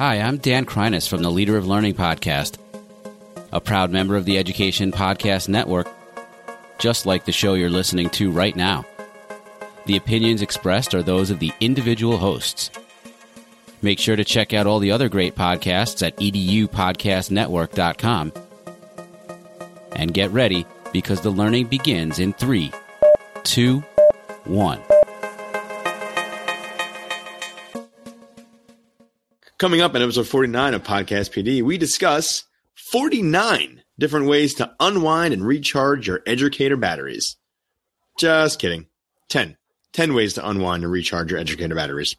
Hi, I'm Dan Kreiness from the Leader of Learning podcast, a proud member of the Education Podcast Network, just like the show you're listening to right now. The opinions expressed are those of the individual hosts. Make sure to check out all the other great podcasts at edupodcastnetwork.com. And get ready because the learning begins in three, two, one. Coming up in episode 49 of Podcast PD, we discuss 49 different ways to unwind and recharge your educator batteries. Just kidding. 10. 10 ways to unwind and recharge your educator batteries.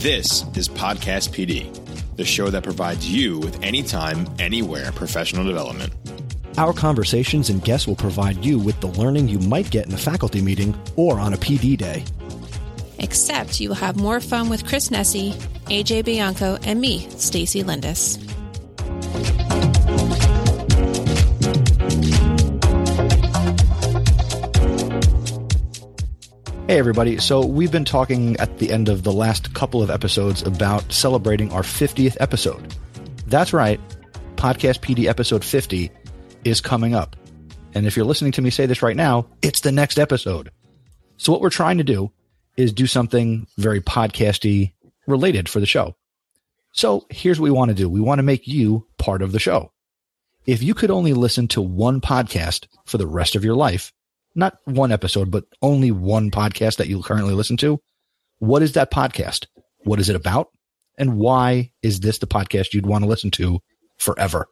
This is Podcast PD, the show that provides you with anytime, anywhere professional development. Our conversations and guests will provide you with the learning you might get in a faculty meeting or on a PD day. Except you will have more fun with Chris Nesi, AJ Bianco, and me, Stacy Lindes. Hey, everybody. So, we've been talking at the end of the last couple of episodes about celebrating our 50th episode. That's right. Podcast PD episode 50 is coming up. And if you're listening to me say this right now, it's the next episode. So, what we're trying to do is do something very podcasty related for the show. So, here's what we want to do we want to make you part of the show. If you could only listen to one podcast for the rest of your life, not one episode, but only one podcast that you currently listen to, what is that podcast? What is it about? And why is this the podcast you'd want to listen to forever?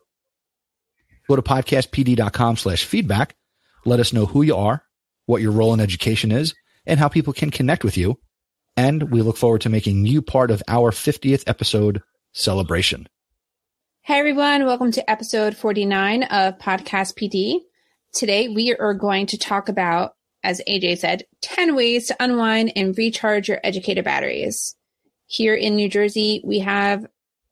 Go to podcastpd.com slash feedback. Let us know who you are, what your role in education is, and how people can connect with you. And we look forward to making you part of our 50th episode celebration. Hey everyone, welcome to episode 49 of Podcast PD. Today we are going to talk about, as AJ said, 10 ways to unwind and recharge your educator batteries. Here in New Jersey, we have,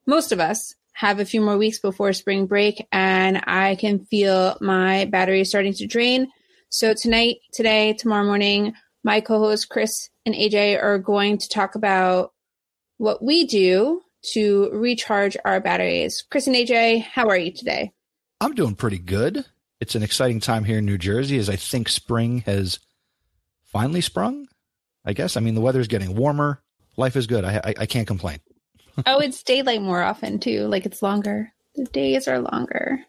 most of us have a few more weeks before spring break and I can feel my battery starting to drain. So tonight, today, tomorrow morning, my co-hosts Chris and AJ are going to talk about what we do to recharge our batteries. Chris and AJ, how are you today? I'm doing pretty good. It's an exciting time here in New Jersey as I think spring has finally sprung. I guess. I mean, the weather's getting warmer. Life is good. I, I, I can't complain. oh, it's daylight more often too. Like it's longer. The days are longer.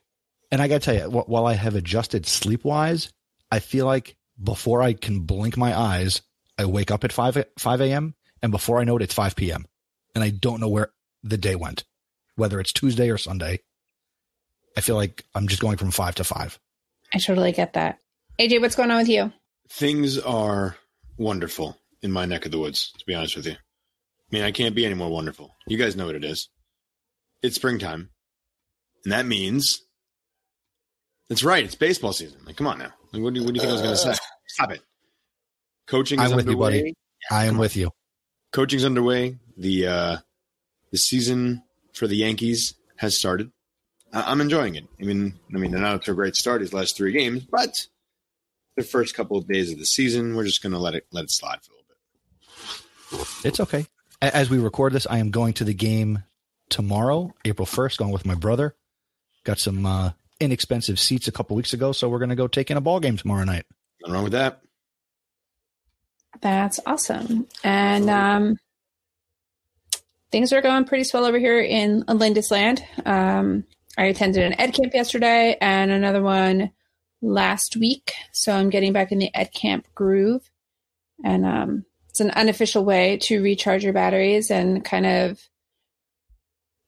And I got to tell you, while I have adjusted sleep wise, I feel like before I can blink my eyes, I wake up at 5, 5 a.m. And before I know it, it's 5 p.m. And I don't know where the day went, whether it's Tuesday or Sunday. I feel like I'm just going from five to five. I totally get that. AJ, what's going on with you? Things are wonderful in my neck of the woods, to be honest with you. I mean, I can't be any more wonderful. You guys know what it is. It's springtime. And that means that's right. It's baseball season. Like, come on now. Like, what, do you, what do you think I was going to say? Stop it. Coaching is I'm with underway. you, buddy. I am with you. Coaching's underway. The uh, the season for the Yankees has started. I- I'm enjoying it. I mean, I mean, they're not up to a great start these last three games, but the first couple of days of the season, we're just going to let it let it slide for a little bit. It's okay. A- As we record this, I am going to the game tomorrow, April 1st, going with my brother. Got some uh, inexpensive seats a couple weeks ago, so we're going to go take in a ball game tomorrow night. Nothing wrong with that. That's awesome. And um, things are going pretty swell over here in Lindesland. Um, I attended an ed camp yesterday and another one last week. So I'm getting back in the ed camp groove. And um, it's an unofficial way to recharge your batteries and kind of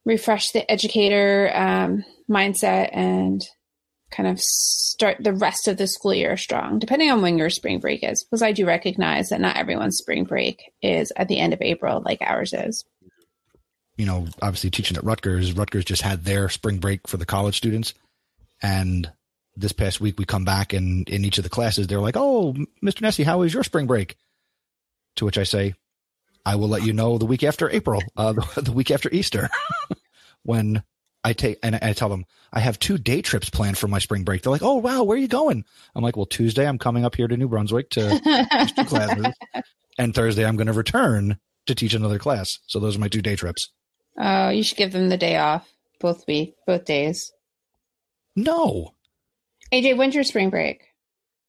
refresh the educator um, mindset and kind of start the rest of the school year strong, depending on when your spring break is. Because I do recognize that not everyone's spring break is at the end of April like ours is. You know, obviously teaching at Rutgers, Rutgers just had their spring break for the college students. And this past week, we come back and in each of the classes, they're like, Oh, Mr. Nesi, how was your spring break? To which I say, I will let you know the week after April, uh, the, the week after Easter, when I take and I tell them I have two day trips planned for my spring break. They're like, "Oh wow, where are you going?" I'm like, "Well, Tuesday I'm coming up here to New Brunswick to teach two classes, and Thursday I'm going to return to teach another class. So those are my two day trips." Oh, you should give them the day off both week, both days. No, AJ, when's your spring break?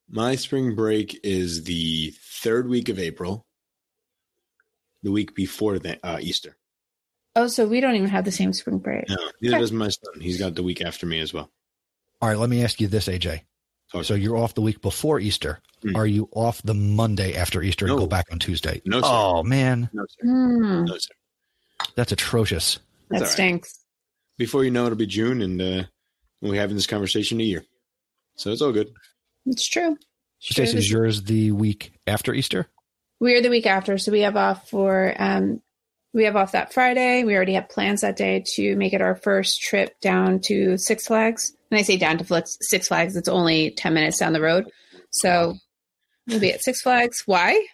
My spring break is the third week of April, the week before the, uh, Easter. Oh, so we don't even have the same spring break. No, neither Okay. does my son. He's got the week after me as well. all right. Let me ask you this, AJ. Talk So you're off the week before Easter. Mm. Are you off the Monday after Easter and go back on Tuesday? No, sir. Oh man, No, sir. Hmm, No, sir. that's atrocious. that all right. stinks. Before you know it, it'll be June, and uh, we'll be having this conversation a year. So it's all good. It's true. Sure, Stacy, is yours the week after Easter? We're the week after, so we have off for um we have off that Friday. We already have plans that day to make it our first trip down to Six Flags. And I say down to Six Flags, it's only ten minutes down the road. So we'll be at Six Flags. Why?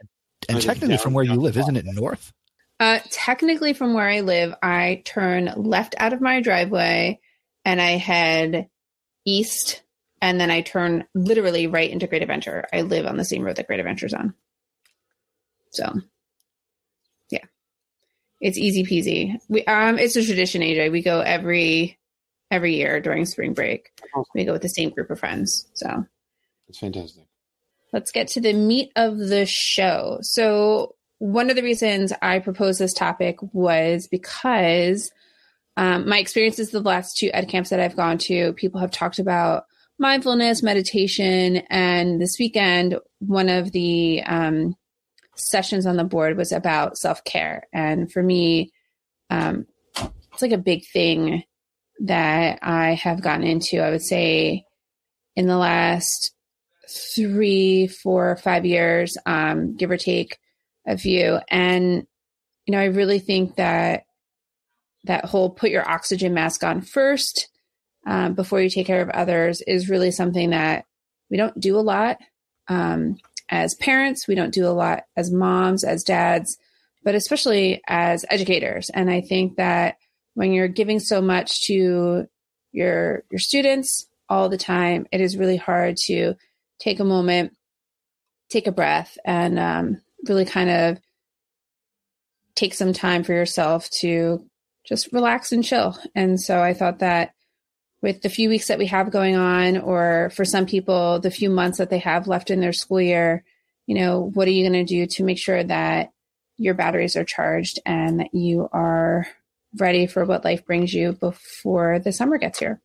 And technically, from where you live, isn't it north? Uh, technically, from where I live, I turn left out of my driveway and I head east, and then I turn literally right into Great Adventure. I live on the same road that Great Adventure's on. So, yeah, it's easy peasy. We um, it's a tradition, AJ. We go every every year during spring break. We go with the same group of friends. So It's fantastic. let's get to the meat of the show. So, one of the reasons I proposed this topic was because um, my experiences the last two ed camps that I've gone to, people have talked about mindfulness, meditation, and this weekend, one of the um, sessions on the board was about self care. And for me, um, it's like a big thing that I have gotten into. I would say in the last three, four, five years, um, give or take a few. And, you know, I really think that that whole put your oxygen mask on first um, before you take care of others is really something that we don't do a lot um, as parents. We don't do a lot as moms, as dads, but especially as educators. And I think that when you're giving so much to your your students all the time, it is really hard to take a moment, take a breath, and um, really kind of take some time for yourself to just relax and chill. And so I thought that with the few weeks that we have going on, or for some people, the few months that they have left in their school year, you know, what are you going to do to make sure that your batteries are charged and that you are ready for what life brings you before the summer gets here?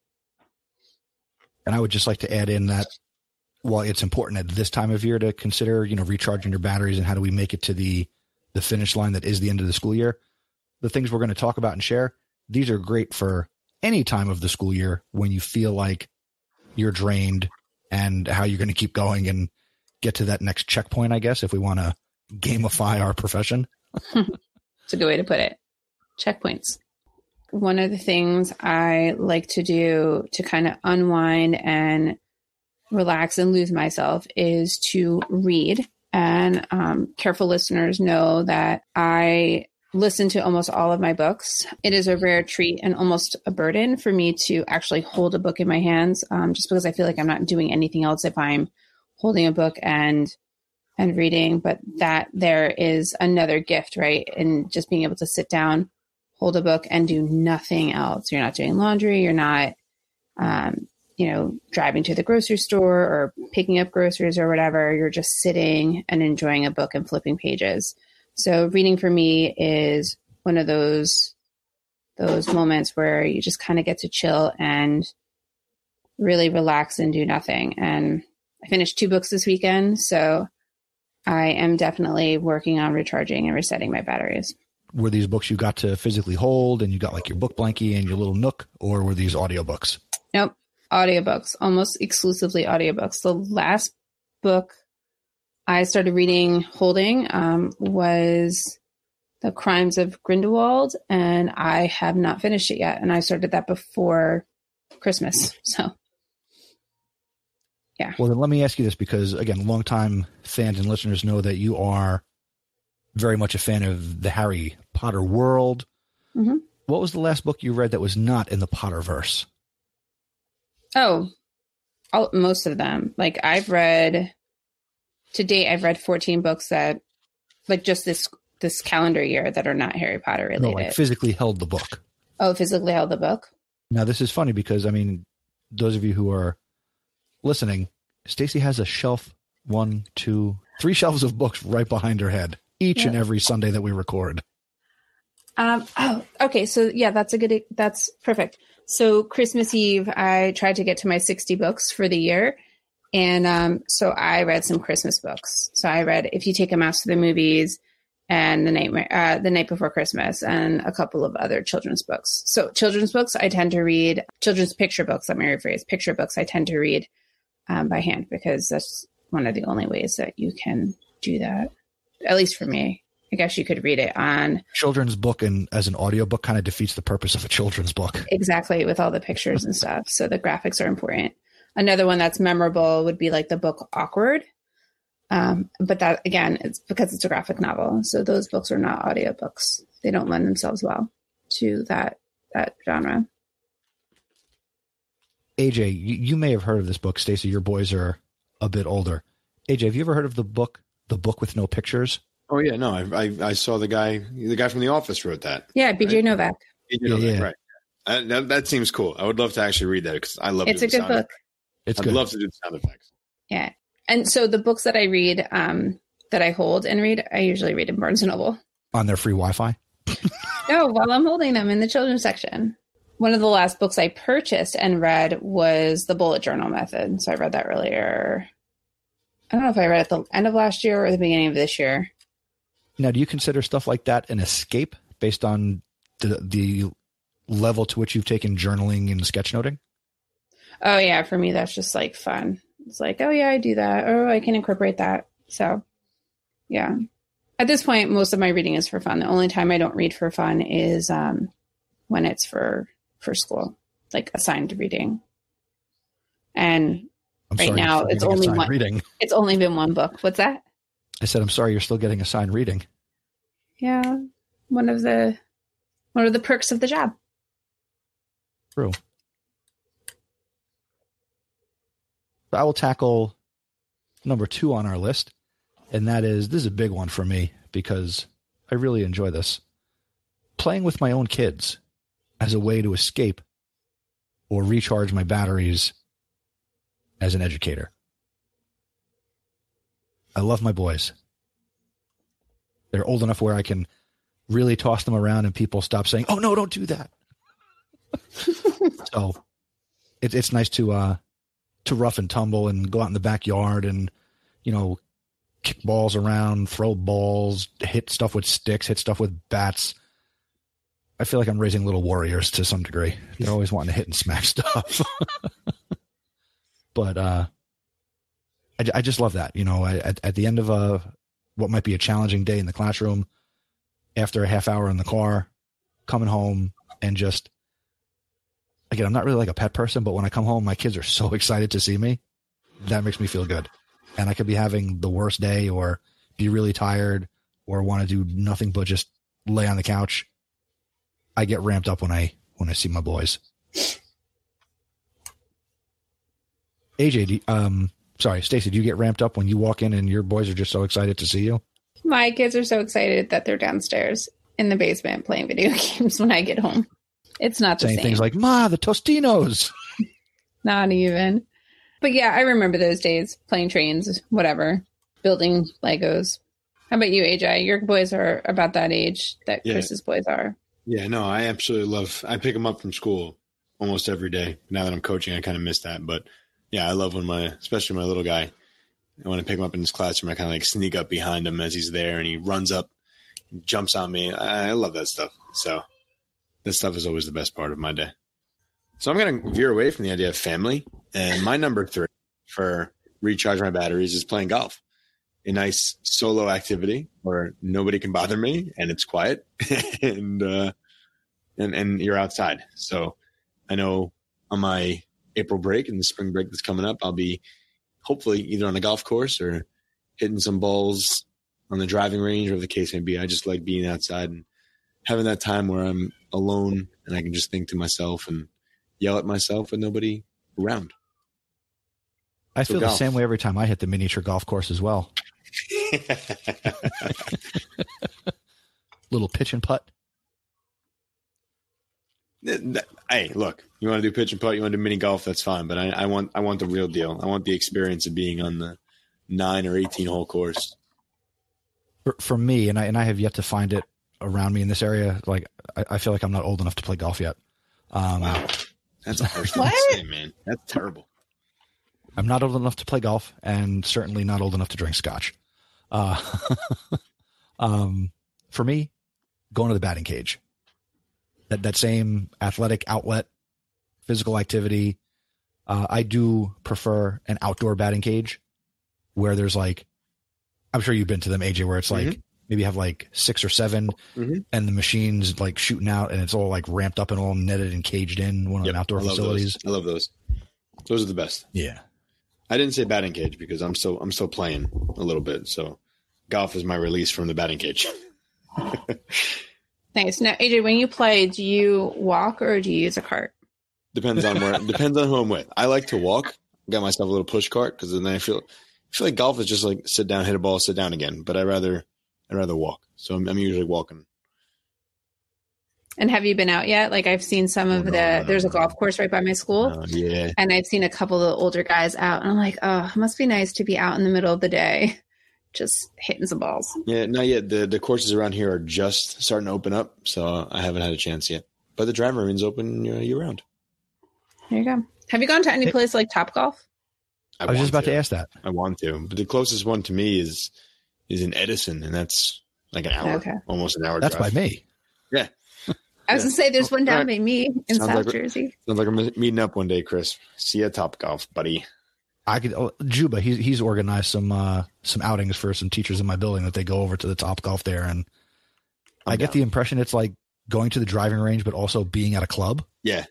And I would just like to add in that while it's important at this time of year to consider, you know, recharging your batteries and how do we make it to the the finish line that is the end of the school year, the things we're going to talk about and share, these are great for any time of the school year when you feel like you're drained and how you're going to keep going and get to that next checkpoint, I guess, if we want to gamify our profession. It's a good way to put it. Checkpoints. One of the things I like to do to kind of unwind and relax and lose myself is to read. And um, careful listeners know that I listen to almost all of my books. It is a rare treat and almost a burden for me to actually hold a book in my hands, um, just because I feel like I'm not doing anything else if I'm holding a book and and reading. But that there is another gift, right? And just being able to sit down, hold a book, and do nothing else. You're not doing laundry. You're not, um, you know, driving to the grocery store or picking up groceries or whatever. You're just sitting and enjoying a book and flipping pages. So reading for me is one of those those moments where you just kind of get to chill and really relax and do nothing. And I finished two books this weekend, so I am definitely working on recharging and resetting my batteries. Were these books you got to physically hold and you got like your book blankie and your little nook, or were these audiobooks? Nope, audiobooks, almost exclusively audiobooks. The last book I started reading holding um, was The Crimes of Grindelwald, and I have not finished it yet. And I started that before Christmas. So, yeah. Well, then let me ask you this because, again, longtime fans and listeners know that you are very much a fan of the Harry Potter world. Mhm. What was the last book you read that was not in the Potterverse? Oh, all, most of them. Like I've read to date, I've read 14 books that, like just this this calendar year, that are not Harry Potter related. No, like physically held the book. oh, physically held the book. Now this is funny because I mean, those of you who are listening, Stacy has a shelf one, two, three shelves of books right behind her head each and every Sunday that we record. Um, oh, okay. So yeah, that's a good. That's perfect. So Christmas Eve, I tried to get to my sixty books for the year, and um, so I read some Christmas books. So I read "If You Take a Mouse to the Movies" and "The Night uh, The Night Before Christmas" and a couple of other children's books. So children's books, I tend to read children's picture books. Let me rephrase: picture books. I tend to read um, by hand because that's one of the only ways that you can do that. At least for me. I guess you could read it on Children's book and as an audiobook kind of defeats the purpose of a children's book. exactly with all the pictures and stuff. So the graphics are important. Another one that's memorable would be like the book Awkward. Um, but that again, it's because it's a graphic novel. So those books are not audiobooks. They don't lend themselves well to that that genre. AJ, you, you may have heard of this book. Stacy, your boys are a bit older. AJ, have you ever heard of the book, The Book with No Pictures? Oh yeah, no, I, I I saw the guy. The guy from The Office wrote that. Yeah, BJ Right. Novak. You know Yeah, that, yeah. right? Uh, that, that seems cool. I would love to actually read that because I love. It's a good sound book. It's I'd good. love to do the sound effects. Yeah. And so the books that I read, um, that I hold and read, I usually read in Barnes and Noble. on their free Wi-Fi. No, while I'm holding them in the children's section. One of the last books I purchased and read was The Bullet Journal Method. So I read that earlier. I don't know if I read it at the end of last year or the beginning of this year. Now, do you consider stuff like that an escape based on the the level to which you've taken journaling and sketchnoting? Oh, yeah. For me, that's just like fun. It's like, oh, yeah, I do that. Oh, I can incorporate that. So, yeah. At this point, most of my reading is for fun. The only time I don't read for fun is um, when it's for for school, like assigned reading. And I'm Right now, it's only one- reading. it's only been one book. What's that? I said, I'm sorry, you're still getting assigned reading. Yeah, one of the one of the perks of the job. True. I will tackle number two on our list, and that is this is a big one for me because I really enjoy this. Playing with my own kids as a way to escape or recharge my batteries as an educator. I love my boys. They're old enough where I can really toss them around and people stop saying, "Oh no, don't do that." so it, it's nice to uh to rough and tumble and go out in the backyard and you know kick balls around, throw balls, hit stuff with sticks, hit stuff with bats. I feel like I'm raising little warriors to some degree. They're always wanting to hit and smack stuff. but uh I, I just love that. You know, I, at, at the end of a what might be a challenging day in the classroom, after a half hour in the car, coming home and just again, I'm not really like a pet person, but when I come home, my kids are so excited to see me. That makes me feel good. And I could be having the worst day or be really tired or want to do nothing but just lay on the couch. I get ramped up when I when I see my boys. AJ, um, sorry, Stacy, do you get ramped up when you walk in and your boys are just so excited to see you? My kids are so excited that they're downstairs in the basement playing video games when I get home. It's not the Saying same. things like, "Ma, the Totino's." not even. But yeah, I remember those days playing trains, whatever, building Legos. How about you, AJ? Your boys are about that age that Yeah. Chris's boys are. Yeah, no, I absolutely love. I pick them up from school almost every day. Now that I'm coaching, I kind of miss that, but yeah, I love when my, especially my little guy, when I pick him up in his classroom, I kind of like sneak up behind him as he's there, and he runs up, jumps on me. I, I love that stuff. So that stuff is always the best part of my day. So I'm gonna veer away from the idea of family, and my number three for recharge my batteries is playing golf. A nice solo activity where nobody can bother me and it's quiet and uh, and and you're outside. So I know on my April break and the spring break that's coming up, I'll be hopefully either on a golf course or hitting some balls on the driving range, or the case may be. I just like being outside and having that time where I'm alone and I can just think to myself and yell at myself with nobody around. I So feel the same way every time I hit the miniature golf course as well. Little pitch and putt. hey, look, you want to do pitch and putt, you want to do mini golf, that's fine. But I, I want I want the real deal. I want the experience of being on the nine or eighteen hole course. For, for me, and I and I have yet to find it around me in this area. Like I, I feel like I'm not old enough to play golf yet. Um, Wow, that's a first thing to say, man. That's terrible. I'm not old enough to play golf, and certainly not old enough to drink scotch. Uh, um, for me, going to the batting cage. That that same athletic outlet, physical activity. Uh, I do prefer an outdoor batting cage, where there's like, I'm sure you've been to them, AJ, where it's like maybe have like six or 7 Mhm. and the machines like shooting out, and it's all like ramped up and all netted and caged in one of Yep, the outdoor I facilities. Those. I love those. Those are the best. Yeah. I didn't say batting cage because I'm still I'm still playing a little bit. So golf is my release from the batting cage. Nice. Now, AJ, when you play, do you walk or do you use a cart? Depends on where depends on who I'm with. I like to walk. Got myself a little push cart because then I feel I feel like golf is just like sit down, hit a ball, sit down again. But I rather I would rather walk. So I'm, I'm usually walking. And have you been out yet? Like I've seen some of Oh, no, the. no, no, there's a golf course right by my school, Uh, yeah, and I've seen a couple of the older guys out, and I'm like, oh, it must be nice to be out in the middle of the day, just hitting some balls. yeah. Not yet. The the courses around here are just starting to open up, so I haven't had a chance yet. But the driver range open uh, year round. There you go. Have you gone to any place like Top Golf? I was just want about to ask that. I want to, but the closest one to me is is in Edison, and that's like an hour, Okay. almost an hour. That's drive. by me. Yeah. I was Yeah. gonna say there's one down Alright. by me in Sounds South like- Jersey. Sounds like we're meeting up one day, Chris. See you at Top Golf, buddy. I could oh, Juba. He's he's organized some uh, some outings for some teachers in my building that they go over to the Top Golf there, and i I'm get down. the impression it's like going to the driving range, but also being at a club. Yeah,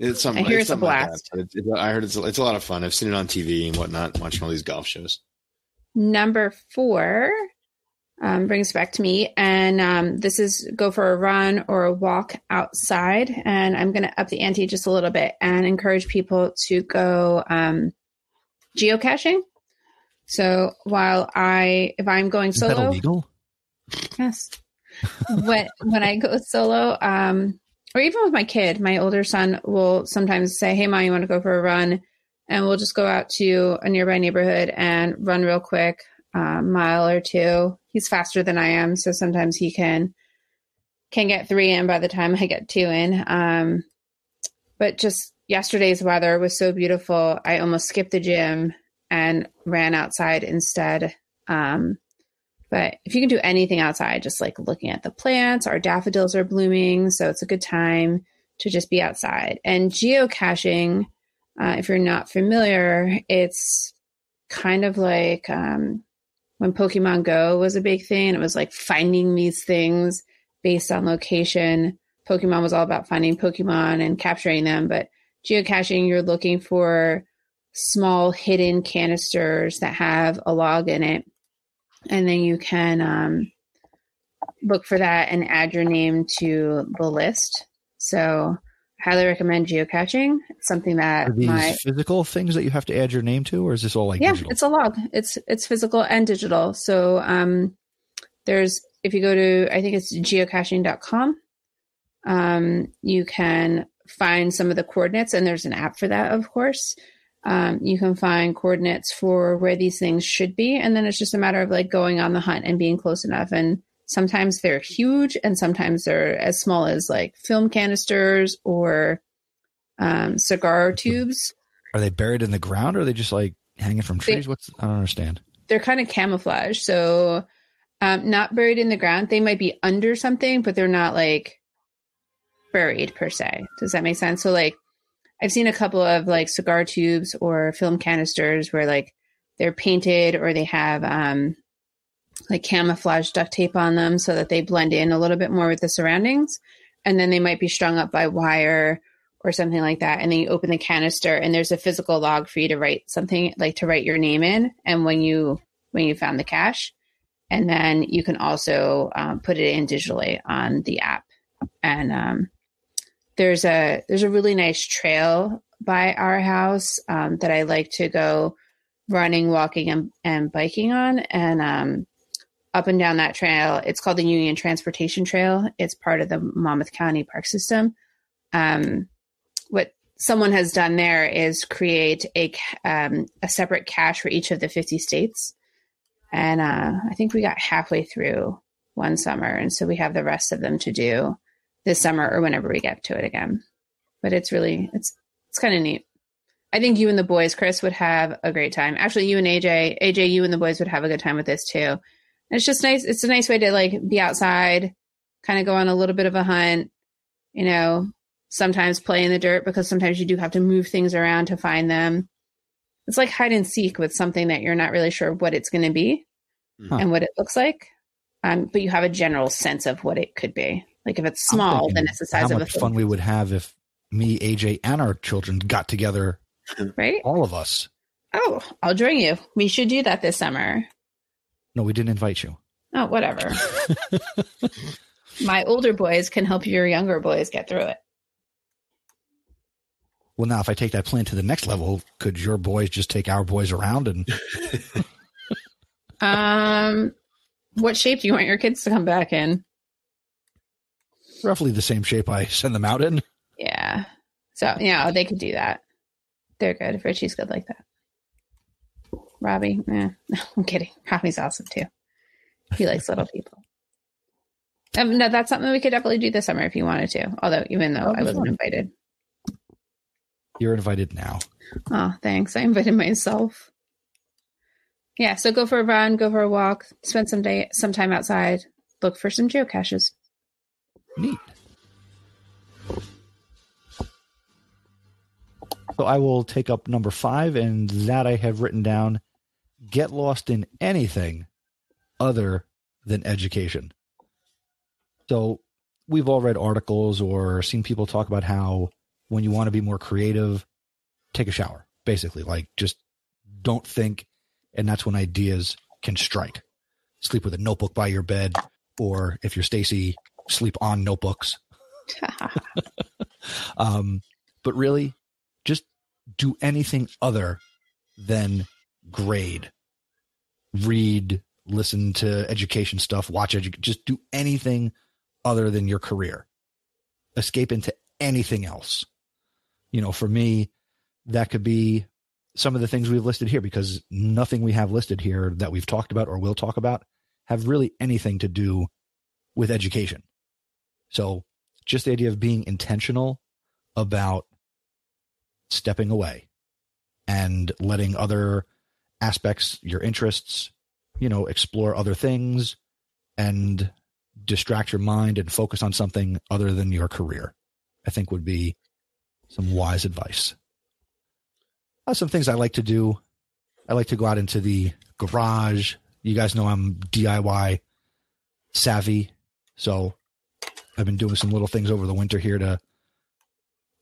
it's something. I hear it's a something like blast. that, but it's- it's- I heard it's it's a lot of fun. I've seen it on TV and whatnot, watching all these golf shows. Number four um, brings back to me, and um, this is go for a run or a walk outside. And I'm going to up the ante just a little bit and encourage people to go um, geocaching. So while I, if I'm going Is that solo? Yes. when when I go solo, um, or even with my kid, my older son will sometimes say, "Hey, mom, you want to go for a run?" And we'll just go out to a nearby neighborhood and run real quick, a mile or two. He's faster than I am, so sometimes he can can get three in by the time I get two in. Um, but just yesterday's weather was so beautiful, I almost skipped the gym and ran outside instead. Um, but if you can do anything outside, just like looking at the plants, our daffodils are blooming. So it's a good time to just be outside. And geocaching, uh, if you're not familiar, it's kind of like um, when Pokemon Go was a big thing. It was like finding these things based on location. Pokemon was all about finding Pokemon and capturing them. But geocaching, you're looking for small hidden canisters that have a log in it and then you can um, look for that and add your name to the list. So, highly recommend geocaching. It's something that Are these my physical things that you have to add your name to, or is this all like yeah, digital? it's a log. It's it's physical and digital. So, um, there's if you go to I think it's geocaching.com, um, you can find some of the coordinates, and there's an app for that, of course. Um, you can find coordinates for where these things should be, and then it's just a matter of like going on the hunt and being close enough. And sometimes they're huge, and sometimes they're as small as like film canisters or um, cigar tubes. Are they buried in the ground, or are they just like hanging from They- trees? What's I don't understand. they're kind of camouflage. So, um, not buried in the ground. They might be under something, but they're not like buried per se. Does that make sense? So, like, I've seen a couple of like cigar tubes or film canisters where like they're painted or they have um, like camouflage duct tape on them so that they blend in a little bit more with the surroundings. And then they might be strung up by wire or something like that. And then you open the canister and there's a physical log for you to write something like to write your name in and when you when you found the cache. And then you can also um, put it in digitally on the app. and um, there's a there's a really nice trail by our house um, that I like to go running, walking, and, and biking on, and um, up and down that trail. It's called the Union Transportation Trail. It's part of the Monmouth County Park System. Um, what someone has done there is create a um, a separate cache for each of the 50 states, and uh, I think we got halfway through one summer, and so we have the rest of them to do this summer or whenever we get to it again. But it's really it's it's kind of neat. I think you and the boys, Chris, would have a great time. Actually, you and AJ, AJ, you and the boys would have a good time with this too. It's just nice. It's a nice way to like be outside, kind of go on a little bit of a hunt, you know, sometimes play in the dirt because sometimes you do have to move things around to find them. It's like hide and seek with something that you're not really sure what it's going to be Huh. and what it looks like. Um, but you have a general sense of what it could be. Like if it's small, then it's the size of a fun we would have if me, AJ, and our children got together, right? all of us. Oh, I'll join you. We should do that this summer. No, we didn't invite you. Oh, whatever. My older boys can help your younger boys get through it. Well, now if I take that plan to the next level, could your boys just take our boys around and Um, what shape do you want your kids to come back in? roughly the same shape I send them out in? Yeah. So, yeah, they could do that. They're good. Richie's good like that. Robbie, eh, I'm kidding. Robbie's awesome too. He likes little people. Um, no, that's something we could definitely do this summer if you wanted to. Although, even though I wasn't fun. invited. You're invited now. Oh, thanks. I invited myself. Yeah, so go for a run, go for a walk, spend some day, some time outside, look for some geocaches. Neat. So I will take up number five, and that I have written down get lost in anything other than education. So we've all read articles or seen people talk about how when you want to be more creative, take a shower, basically. Like just don't think, and that's when ideas can strike. Sleep with a notebook by your bed, or if you're Stacy, sleep on notebooks. Um, but really, just do anything other than grade, read, listen to education stuff, watch edu- just do anything other than your career. Escape into anything else. You know, for me, that could be some of the things we've listed here because nothing we have listed here that we've talked about or will talk about have really anything to do with education. So just the idea of being intentional about stepping away and letting other aspects, your interests, you know, explore other things and distract your mind and focus on something other than your career, I think would be some wise advice. Uh, some things I like to do. I like to go out into the garage. You guys know I'm DIY savvy. So I've been doing some little things over the winter here to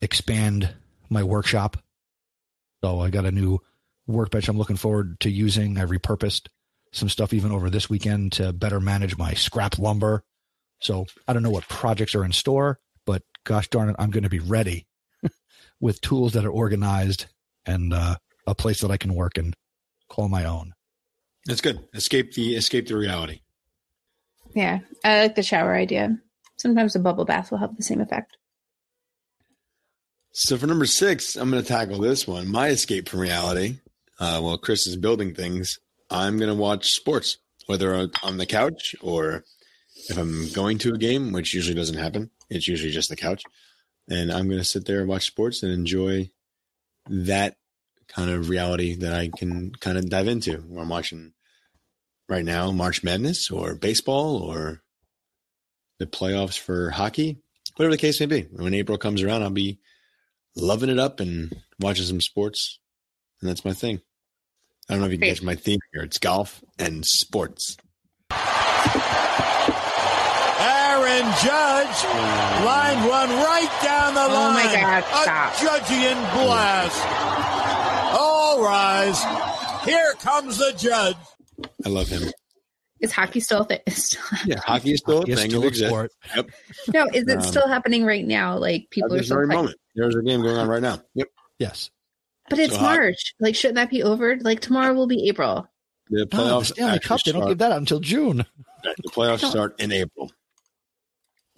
expand my workshop. So I got a new workbench I'm looking forward to using. I repurposed some stuff even over this weekend to better manage my scrap lumber. So I don't know what projects are in store, but gosh darn it, I'm going to be ready with tools that are organized and uh, a place that I can work and call my own. That's good. Escape the escape the reality. yeah, I like the shower idea. Sometimes a bubble bath will have the same effect. So for number six, I'm going to tackle this one. My escape from reality. Uh, while Chris is building things, I'm going to watch sports, whether on the couch or if I'm going to a game, which usually doesn't happen. It's usually just the couch, and I'm going to sit there and watch sports and enjoy that kind of reality that I can kind of dive into. I'm watching right now March Madness or baseball or the playoffs for hockey, whatever the case may be. When April comes around, I'll be loving it up and watching some sports. And that's my thing. I don't know if you can catch my theme here. It's golf and sports. Aaron Judge lined one right down the Oh line. my God, A stop. Judgian blast. All rise. Here comes the judge. I love him. Is hockey still a thing? Still Yeah, hockey is still Hockey a thing. still It a exists. sport. no, is it Um, still happening right now? Like people are this still playing. moment. There's a game going on right now. Yep. Yes. But it's So hot. March. Like, shouldn't that be over? Like tomorrow will be April. The No, playoffs the Stanley actually Cup, they don't give that out until June. The playoffs start in April.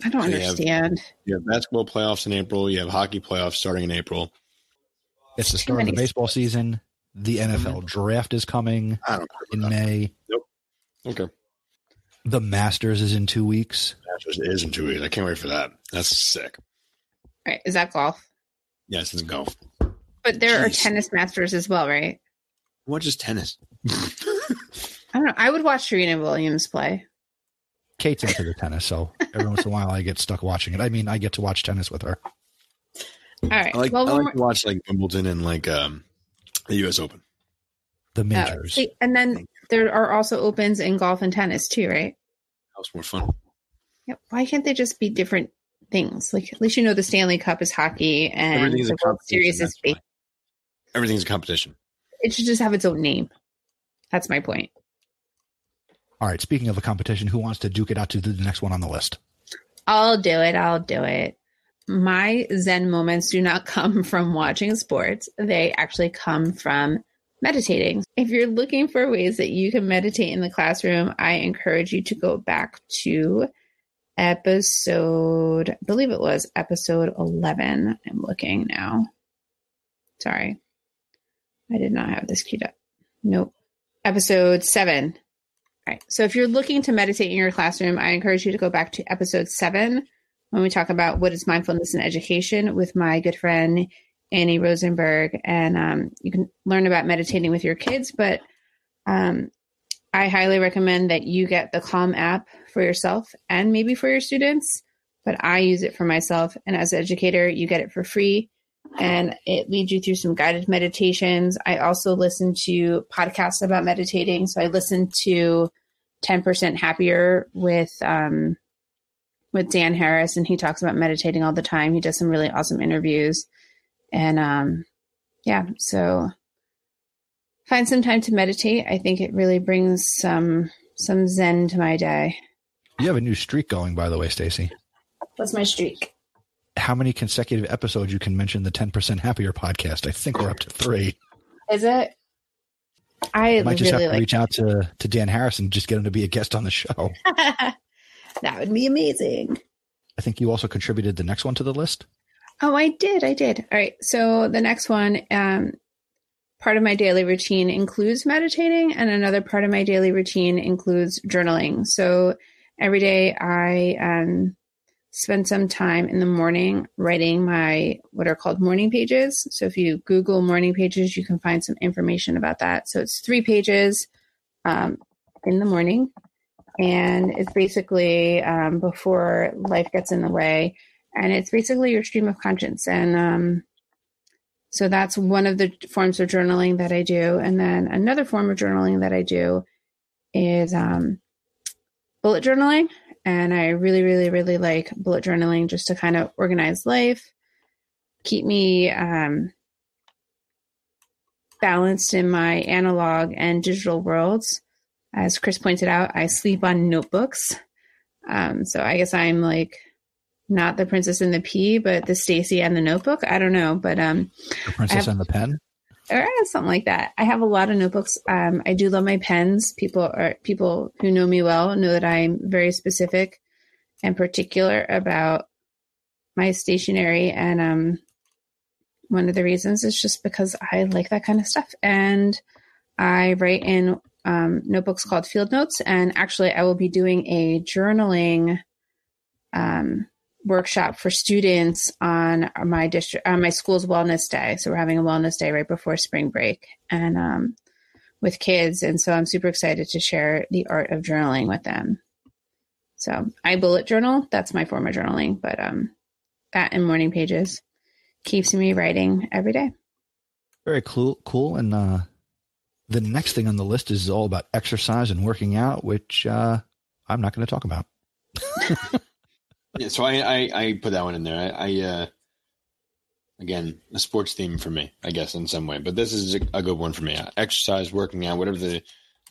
I don't So you have- understand. You have basketball playoffs in April. You have hockey playoffs starting in April. It's the Too start of the many baseball season. The NFL draft is coming I don't care in about that. May. Okay. The Masters is in two weeks. Masters is in two weeks. I can't wait for that. That's sick. All right, is that golf? Yes, it's golf. But there are tennis masters as well, right? What is tennis? I don't know. I would watch Serena Williams play. Kate's into the tennis, so every once in a while I get stuck watching it. I mean, I get to watch tennis with her. All right. I like well, I one like to watch like Wimbledon and like um the US Open. The more- uh, majors. see, and then there are also opens in golf and tennis too, right? That was more fun. Yep. Why can't they just be different things? Like at least you know the Stanley Cup is hockey and the World. Series is baseball. Why. Everything's a competition. It should just have its own name. That's my point. All right. Speaking of a competition, who wants to duke it out to the next one on the list? I'll do it. I'll do it. My Zen moments do not come from watching sports. They actually come from meditating. If you're looking for ways that you can meditate in the classroom, I encourage you to go back to episode, I believe it was episode 11. I'm looking now. Sorry. I did not have this queued up. Nope. Episode seven. All right. So if you're looking to meditate in your classroom, I encourage you to go back to episode seven when we talk about what is mindfulness in education with my good friend Annie Rosenberg. And um, you can learn about meditating with your kids. But um, I highly recommend that you get the Calm app for yourself and maybe for your students. But I use it for myself. And as an educator, you get it for free and it leads you through some guided meditations. I also listen to podcasts about meditating. So I listen to 10% happier with um, with Dan Harris and he talks about meditating all the time. He does some really awesome interviews. And um yeah, so find some time to meditate. I think it really brings some some zen to my day. You have a new streak going, by the way, Stacy. What's my streak? How many consecutive episodes you can mention the 10% Happier podcast? I think we're up to three. Is it? I I might just really have to like reach out to, to Dan Harris and just get him to be a guest on the show. that would be amazing. I think you also contributed the next one to the list. Oh, I did. I did. All right. So the next one, um, part of my daily routine includes meditating, and another part of my daily routine includes journaling. So every day I um, spend some time in the morning writing my what are called morning pages. So if you Google morning pages, you can find some information about that. So it's three pages um, in the morning, and it's basically um, before life gets in the way. And it's basically your stream of conscience. And um, so that's one of the forms of journaling that i do. And then another form of journaling that i do is um, bullet journaling and i really really really like bullet journaling just to kind of organize life keep me um, balanced in my analog and digital worlds as chris pointed out i sleep on notebooks um, so i guess i'm like not the princess and the pea, but the Stacy and the notebook. I don't know, but um, The Princess have- and the Pen. Or something like that. I have a lot of notebooks. Um, I do love my pens. People are people who know me well know that I'm very specific and particular about my stationery, and um, one of the reasons is just because I like that kind of stuff. And I write in um, notebooks called field notes, and actually, I will be doing a journaling um, workshop for students on my district on my school's wellness day so we're having a wellness day right before spring break and um, with kids and so i'm super excited to share the art of journaling with them so i bullet journal that's my form of journaling but um, that and morning pages keeps me writing every day Very cool. Cool. And uh, the next thing on the list is all about exercise and working out, which uh, I'm not going to talk about. Yeah, so I, I I put that one in there. I, I uh again a sports theme for me, I guess in some way, but this is a, a good one for me. Exercise, working out, whatever the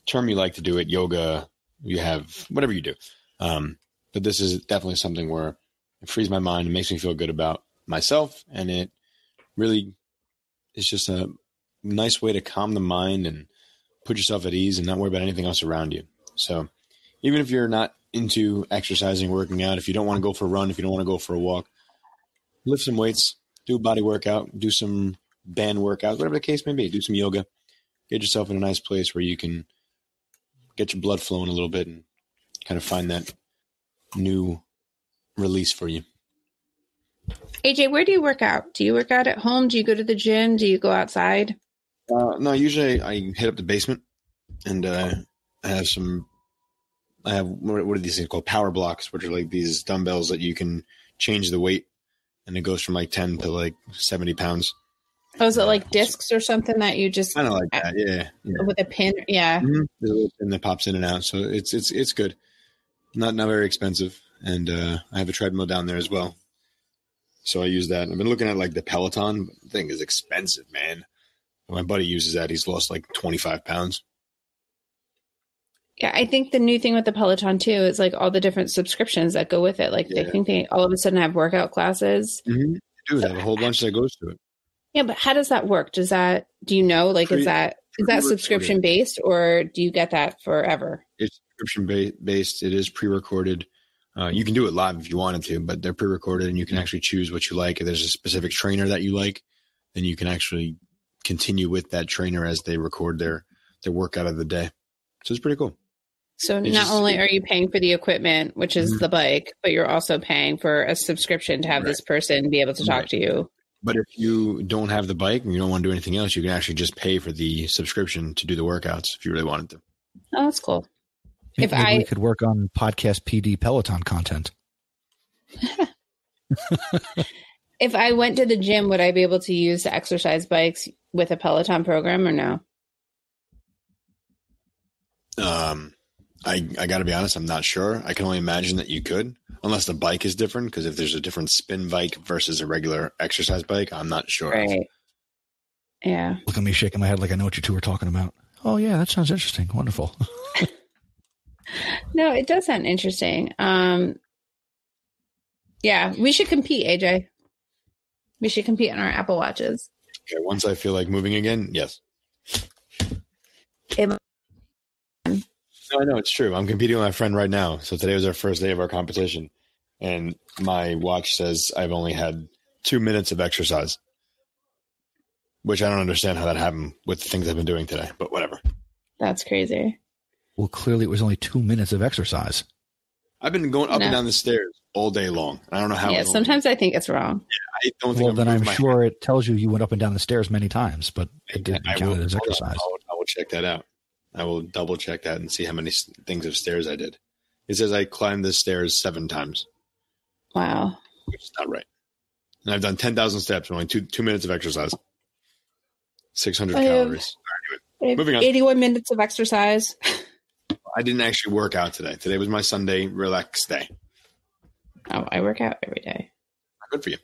term you like to do it, yoga, you have whatever you do. Um, but this is definitely something where it frees my mind and makes me feel good about myself. And it really is just a nice way to calm the mind and put yourself at ease and not worry about anything else around you. So even if you're not into exercising, working out, if you don't want to go for a run, if you don't want to go for a walk, lift some weights, do a body workout, do some band workouts, whatever the case may be, do some yoga, get yourself in a nice place where you can get your blood flowing a little bit and kind of find that new release for you. AJ, where do you work out? Do you work out at home? Do you go to the gym? Do you go outside? Uh, no, usually I hit up the basement and uh, I have some. I have what are these things called? Power blocks, which are like these dumbbells that you can change the weight, and it goes from like ten to like seventy pounds. Oh, is it like discs or something that you just Kind of like that, yeah. yeah. with a pin? Yeah. Mhm. There's a that pops in and out, so it's it's it's good. Not not very expensive, and uh, I have a treadmill down there as well. So I use that. I've been looking at like the Peloton thing is expensive, man. My buddy uses that. He's lost like twenty five pounds. Yeah, I think the new thing with the Peloton too is like all the different subscriptions that go with it. Like Yeah. they think they all of a sudden have workout classes. Mm-hmm. They have a whole bunch that goes to it. Yeah, but how does that work? Does that do you know? Like, Pre- is that is that subscription based or do you get that forever? It's subscription ba- based. It is pre-recorded. Uh, you can do it live if you wanted to, but they're pre-recorded, and you can actually choose what you like. If there's a specific trainer that you like, then you can actually continue with that trainer as they record their their workout of the day. So it's pretty cool. So It's not just- only are you paying for the equipment, which is Mhm. the bike, but you're also paying for a subscription to have Right. this person be able to talk Right. to you. But if you don't have the bike and you don't want to do anything else, you can actually just pay for the subscription to do the workouts if you really wanted to. Oh, that's cool. If Maybe I- we could work on podcast PD Peloton content. If I went to the gym, would I be able to use the exercise bikes with a Peloton program or no? Um, I I got to be honest, I'm not sure. I can only imagine that you could, unless the bike is different. Because if there's a different spin bike versus a regular exercise bike, I'm not sure. Right. Yeah. Look at me shaking my head like I know what you two are talking about. Oh yeah, that sounds interesting. Wonderful. No, it does sound interesting. Um, yeah, we should compete, AJ. We should compete on our Apple Watches. Okay, once I feel like moving again, yes. It- No, I know it's true. I'm competing with my friend right now. So today was our first day of our competition, and my watch says I've only had two minutes of exercise, which I don't understand how that happened with the things I've been doing today. But whatever. that's crazy. Well, clearly it was only two minutes of exercise. I've been going up No. and down the stairs all day long. I don't know how. yeah, it's only- sometimes I think it's wrong. Yeah, I don't think Well, I've then I'm moved my sure it tells you you went up and down the stairs many times, but it didn't I count will, as exercise. I will, I will check that out. I will double check that and see how many things of stairs I did. It says I climbed the stairs seven times, Wow. which is not right. And I've done 10,000 steps in only two, two minutes of exercise. 600 I have- calories. Have Moving on. 81 minutes of exercise. I didn't actually work out today. Today was my Sunday relax day. Oh, I work out every day. Good for you.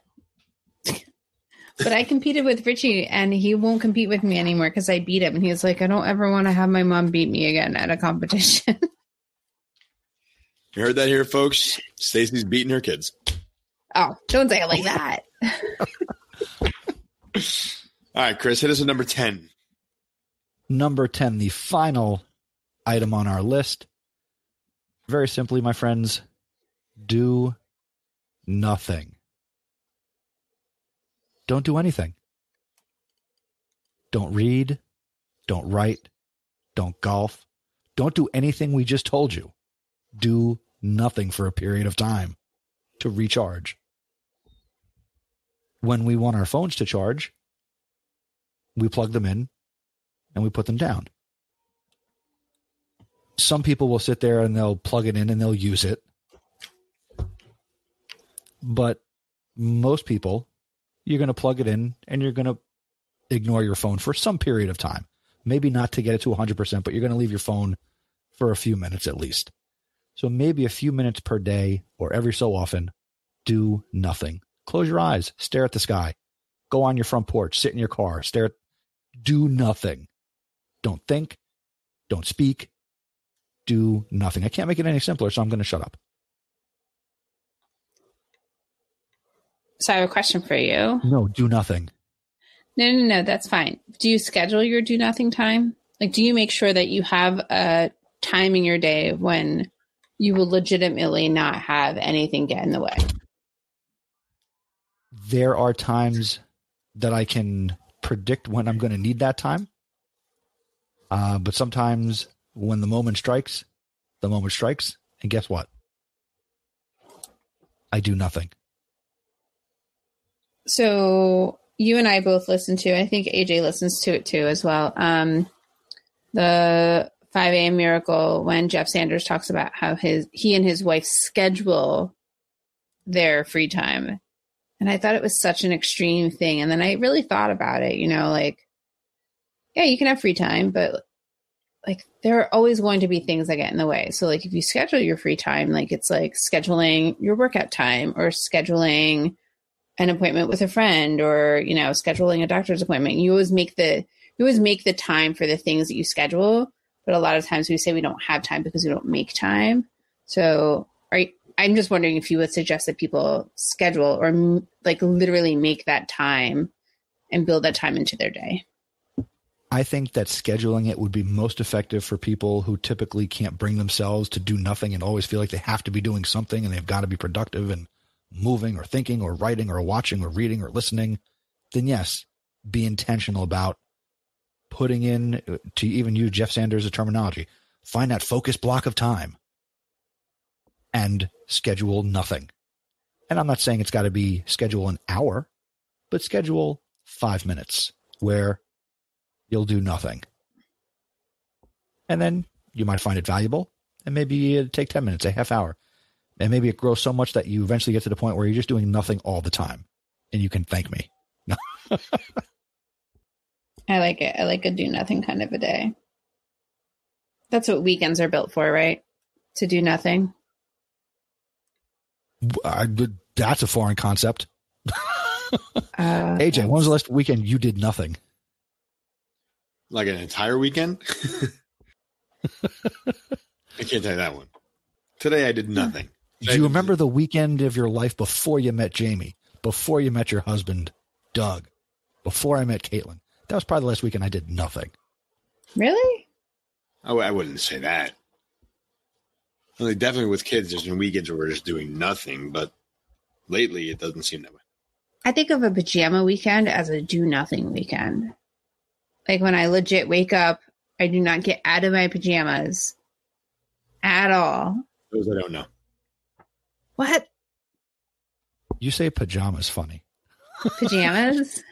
But I competed with Richie and he won't compete with me anymore because I beat him. And he was like, I don't ever want to have my mom beat me again at a competition. You heard that here, folks. Stacy's beating her kids. oh, don't say it like that. All right, Chris, hit us with number 10. Number 10, the final item on our list. Very simply, my friends, do nothing. Don't do anything. Don't read. Don't write. Don't golf. Don't do anything we just told you. Do nothing for a period of time to recharge. When we want our phones to charge, we plug them in and we put them down. Some people will sit there and they'll plug it in and they'll use it. But most people, you're going to plug it in and you're going to ignore your phone for some period of time. Maybe not to get it to 100%, but you're going to leave your phone for a few minutes at least. So maybe a few minutes per day or every so often, do nothing. Close your eyes, stare at the sky, go on your front porch, sit in your car, stare at, do nothing. Don't think, don't speak, do nothing. I can't make it any simpler, so I'm going to shut up. So I have a question for you. No, do nothing. No, no, no, that's fine. Do you schedule your do nothing time? Like, do you make sure that you have a time in your day when you will legitimately not have anything get in the way? There are times that I can predict when I'm going to need that time. Uh, but sometimes when the moment strikes, the moment strikes. And guess what? I do nothing. So you and I both listen to, I think AJ listens to it too as well. Um, the 5 a.m. miracle when Jeff Sanders talks about how his he and his wife schedule their free time. And I thought it was such an extreme thing. And then I really thought about it, you know, like, yeah, you can have free time, but like there are always going to be things that get in the way. So like if you schedule your free time, like it's like scheduling your workout time or scheduling an appointment with a friend or, you know, scheduling a doctor's appointment. You always make the you always make the time for the things that you schedule, but a lot of times we say we don't have time because we don't make time. So, are you, I'm just wondering if you would suggest that people schedule or like literally make that time and build that time into their day. I think that scheduling it would be most effective for people who typically can't bring themselves to do nothing and always feel like they have to be doing something and they've got to be productive and moving or thinking or writing or watching or reading or listening. Then, yes, be intentional about putting in, uh, to even use Jeff Sanders' terminology, find that focus block of time and schedule nothing. And I'm not saying it's got to be schedule an hour, but schedule five minutes where you'll do nothing. And then you might find it valuable and maybe take 10 minutes, a half hour. And maybe it grows so much that you eventually get to the point where you're just doing nothing all the time and you can thank me. I like it. I like a do nothing kind of a day. That's what weekends are built for, right? To do nothing. I, that's a foreign concept. uh, AJ, when was the last weekend you did nothing? Like an entire weekend? I can't tell you that one. Today I did nothing. Do you remember the weekend of your life before you met Jamie, before you met your husband, Doug, before I met Caitlin? That was probably the last weekend I did nothing. Really? I, I wouldn't say that. I mean, definitely with kids, there's been weekends where we're just doing nothing, but lately it doesn't seem that way. I think of a pajama weekend as a do nothing weekend. Like when I legit wake up, I do not get out of my pajamas at all. Those I don't know. What? You say pajamas funny. Pajamas?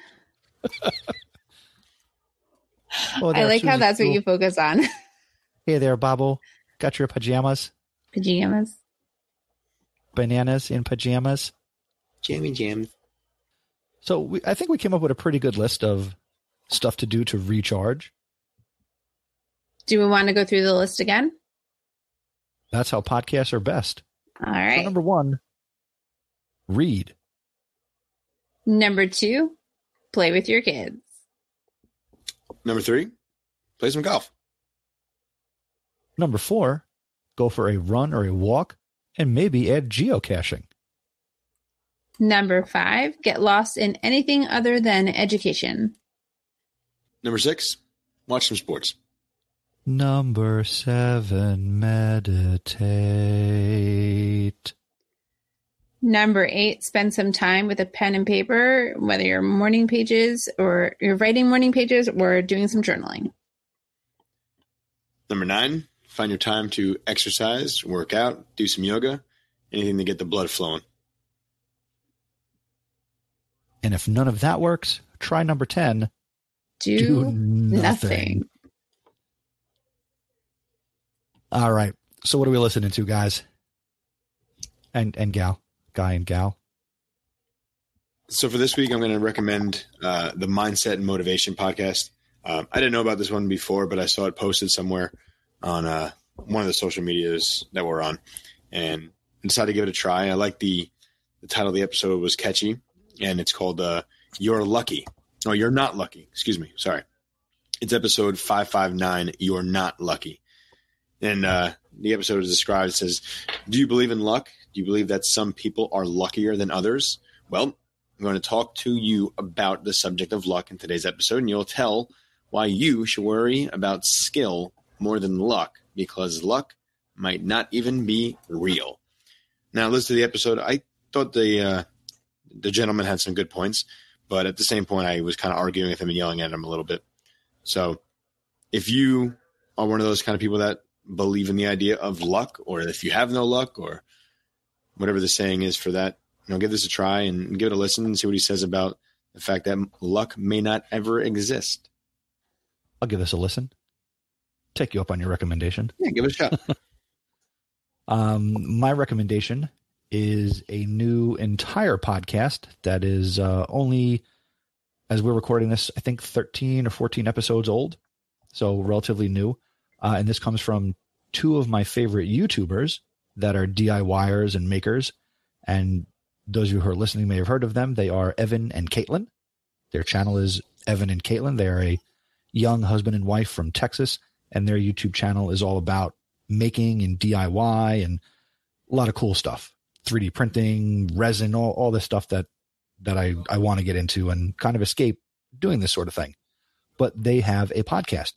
well, I like how that's what you focus on. hey there, Babo. Got your pajamas? Pajamas. Bananas in pajamas. Jammy jams. So we, I think we came up with a pretty good list of stuff to do to recharge. Do we want to go through the list again? That's how podcasts are best. All right. So number one, read. Number two, play with your kids. Number three, play some golf. Number four, go for a run or a walk and maybe add geocaching. Number five, get lost in anything other than education. Number six, watch some sports. Number seven, meditate. Number eight, spend some time with a pen and paper, whether you're morning pages or you're writing morning pages or doing some journaling. Number nine, find your time to exercise, work out, do some yoga, anything to get the blood flowing. And if none of that works, try number 10 do, do nothing. nothing. All right. So what are we listening to, guys? And and gal, guy and gal. So for this week, I'm going to recommend uh, the Mindset and Motivation podcast. Um, I didn't know about this one before, but I saw it posted somewhere on uh, one of the social medias that we're on, and decided to give it a try. I like the the title of the episode was catchy, and it's called uh, "You're Lucky." Oh, you're not lucky. Excuse me. Sorry. It's episode 559. You're not lucky. And uh, the episode is described says, Do you believe in luck? Do you believe that some people are luckier than others? Well, I'm going to talk to you about the subject of luck in today's episode, and you'll tell why you should worry about skill more than luck, because luck might not even be real. Now, listen to the episode. I thought the uh, the gentleman had some good points, but at the same point, I was kind of arguing with him and yelling at him a little bit. So, if you are one of those kind of people that believe in the idea of luck, or if you have no luck, or whatever the saying is for that, you know, give this a try and give it a listen and see what he says about the fact that luck may not ever exist. I'll give this a listen. Take you up on your recommendation. Yeah, give it a shot. um, my recommendation is a new entire podcast that is uh, only, as we're recording this, I think 13 or 14 episodes old. So relatively new. Uh, and this comes from two of my favorite YouTubers that are DIYers and makers. And those of you who are listening may have heard of them. They are Evan and Katelyn. Their channel is Evan and Katelyn. They are a young husband and wife from Texas, and their YouTube channel is all about making and DIY and a lot of cool stuff. 3D printing, resin, all, all this stuff that that I, I want to get into and kind of escape doing this sort of thing. But they have a podcast,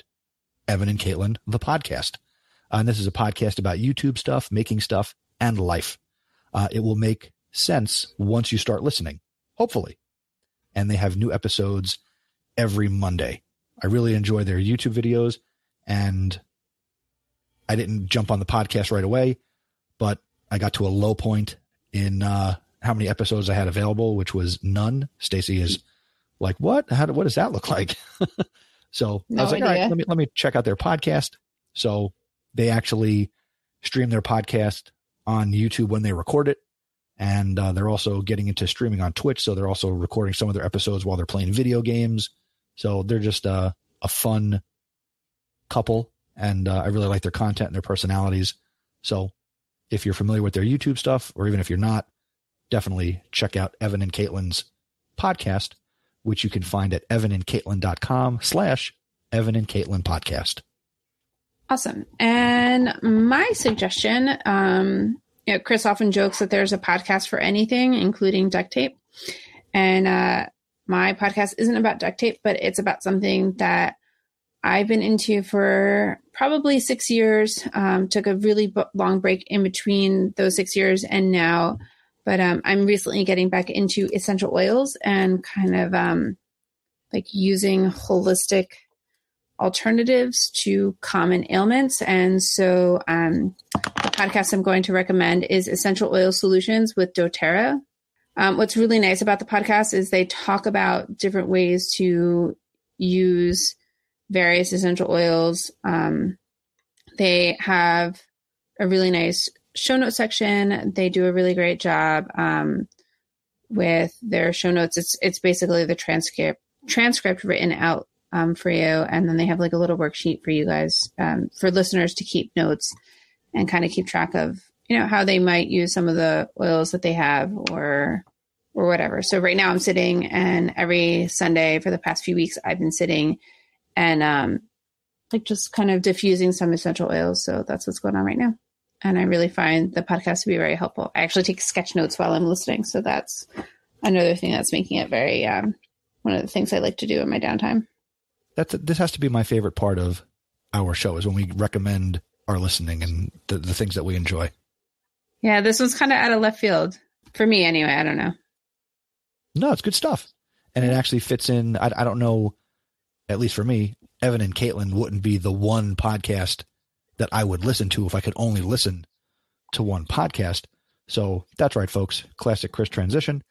Evan and Katelyn, the podcast. Uh, and this is a podcast about YouTube stuff, making stuff, and life. Uh, it will make sense once you start listening, hopefully. And they have new episodes every Monday. I really enjoy their YouTube videos and I didn't jump on the podcast right away, but I got to a low point in uh, how many episodes I had available, which was none. Stacy is like, "What? How? What does that look like?" so no I was like, idea. "All right, let me let me check out their podcast." So they actually stream their podcast on YouTube when they record it, and uh, they're also getting into streaming on Twitch. So they're also recording some of their episodes while they're playing video games. So they're just uh, a fun couple, and uh, I really like their content and their personalities. So if you're familiar with their YouTube stuff, or even if you're not, definitely check out Evan and Katelyn's podcast, which you can find at evanandkatelyn.com slash Evan and Katelyn podcast. Awesome. And my suggestion, um, you know, Chris often jokes that there's a podcast for anything, including duct tape. And uh, my podcast isn't about duct tape, but it's about something that I've been into for probably six years. Um, took a really b- long break in between those six years and now, but um, I'm recently getting back into essential oils and kind of um, like using holistic alternatives to common ailments. And so um, the podcast I'm going to recommend is Essential Oil Solutions with doTERRA. Um, what's really nice about the podcast is they talk about different ways to use various essential oils. Um, they have a really nice show notes section. They do a really great job um, with their show notes. It's it's basically the transcript transcript written out um, for you, and then they have like a little worksheet for you guys um, for listeners to keep notes and kind of keep track of you know how they might use some of the oils that they have or or whatever. So right now I'm sitting and every Sunday for the past few weeks I've been sitting and um like just kind of diffusing some essential oils. So that's what's going on right now. And I really find the podcast to be very helpful. I actually take sketch notes while I'm listening. So that's another thing that's making it very um one of the things I like to do in my downtime. That's this has to be my favorite part of our show is when we recommend our listening and the, the things that we enjoy. Yeah, this was kind of out of left field for me anyway. I don't know. No, it's good stuff. And it actually fits in. I, I don't know, at least for me, Evan and Katelyn wouldn't be the one podcast that I would listen to if I could only listen to one podcast. So that's right, folks. Classic Chris transition.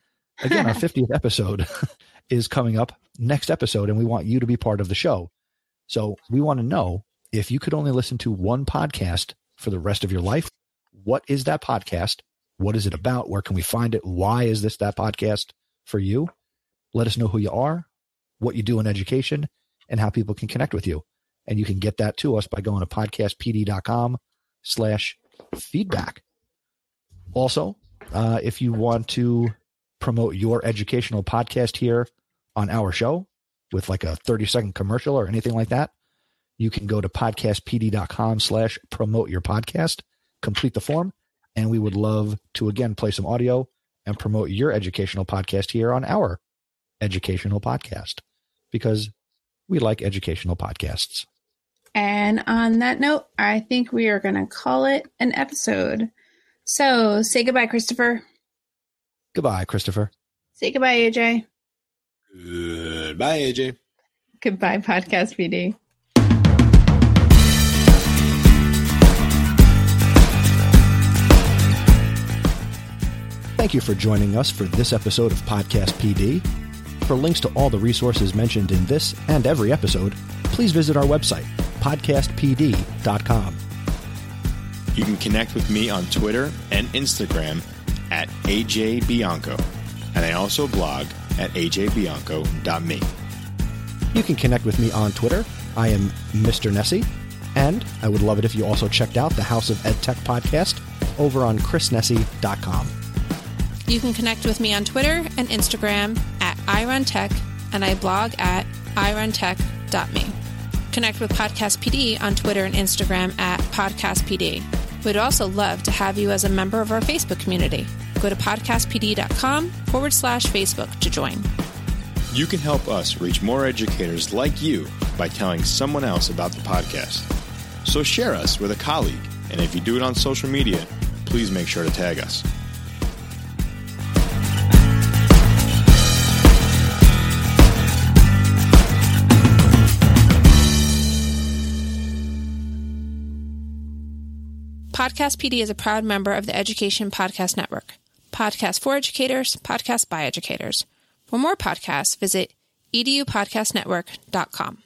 Again, our 50th episode is coming up next episode, and we want you to be part of the show. So we want to know if you could only listen to one podcast for the rest of your life, what is that podcast? What is it about? Where can we find it? Why is this that podcast for you? Let us know who you are, what you do in education, and how people can connect with you. And you can get that to us by going to podcastpd.com slash feedback. Also, uh, if you want to promote your educational podcast here on our show with like a 30 second commercial or anything like that, you can go to podcastpd.com slash promote your podcast, complete the form, and we would love to again play some audio and promote your educational podcast here on our educational podcast because we like educational podcasts. And on that note, I think we are going to call it an episode. So say goodbye, Christopher. Goodbye, Christopher. Say goodbye, AJ. Goodbye, AJ. Goodbye, Podcast PD. Thank you for joining us for this episode of Podcast PD. For links to all the resources mentioned in this and every episode, please visit our website, podcastpd.com. You can connect with me on Twitter and Instagram at AJ Bianco. And I also blog at ajbianco.me. You can connect with me on Twitter. I am Mr. Nesi. And I would love it if you also checked out the House of Ed Tech podcast over on chrisnesi.com. You can connect with me on Twitter and Instagram at iruntech, and I blog at iruntech.me. Connect with Podcast PD on Twitter and Instagram at Podcast PD. We'd also love to have you as a member of our Facebook community. Go to podcastpd.com forward slash Facebook to join. You can help us reach more educators like you by telling someone else about the podcast. So share us with a colleague, and if you do it on social media, please make sure to tag us. Podcast PD is a proud member of the Education Podcast Network. Podcast for educators, podcast by educators. For more podcasts, visit edupodcastnetwork.com.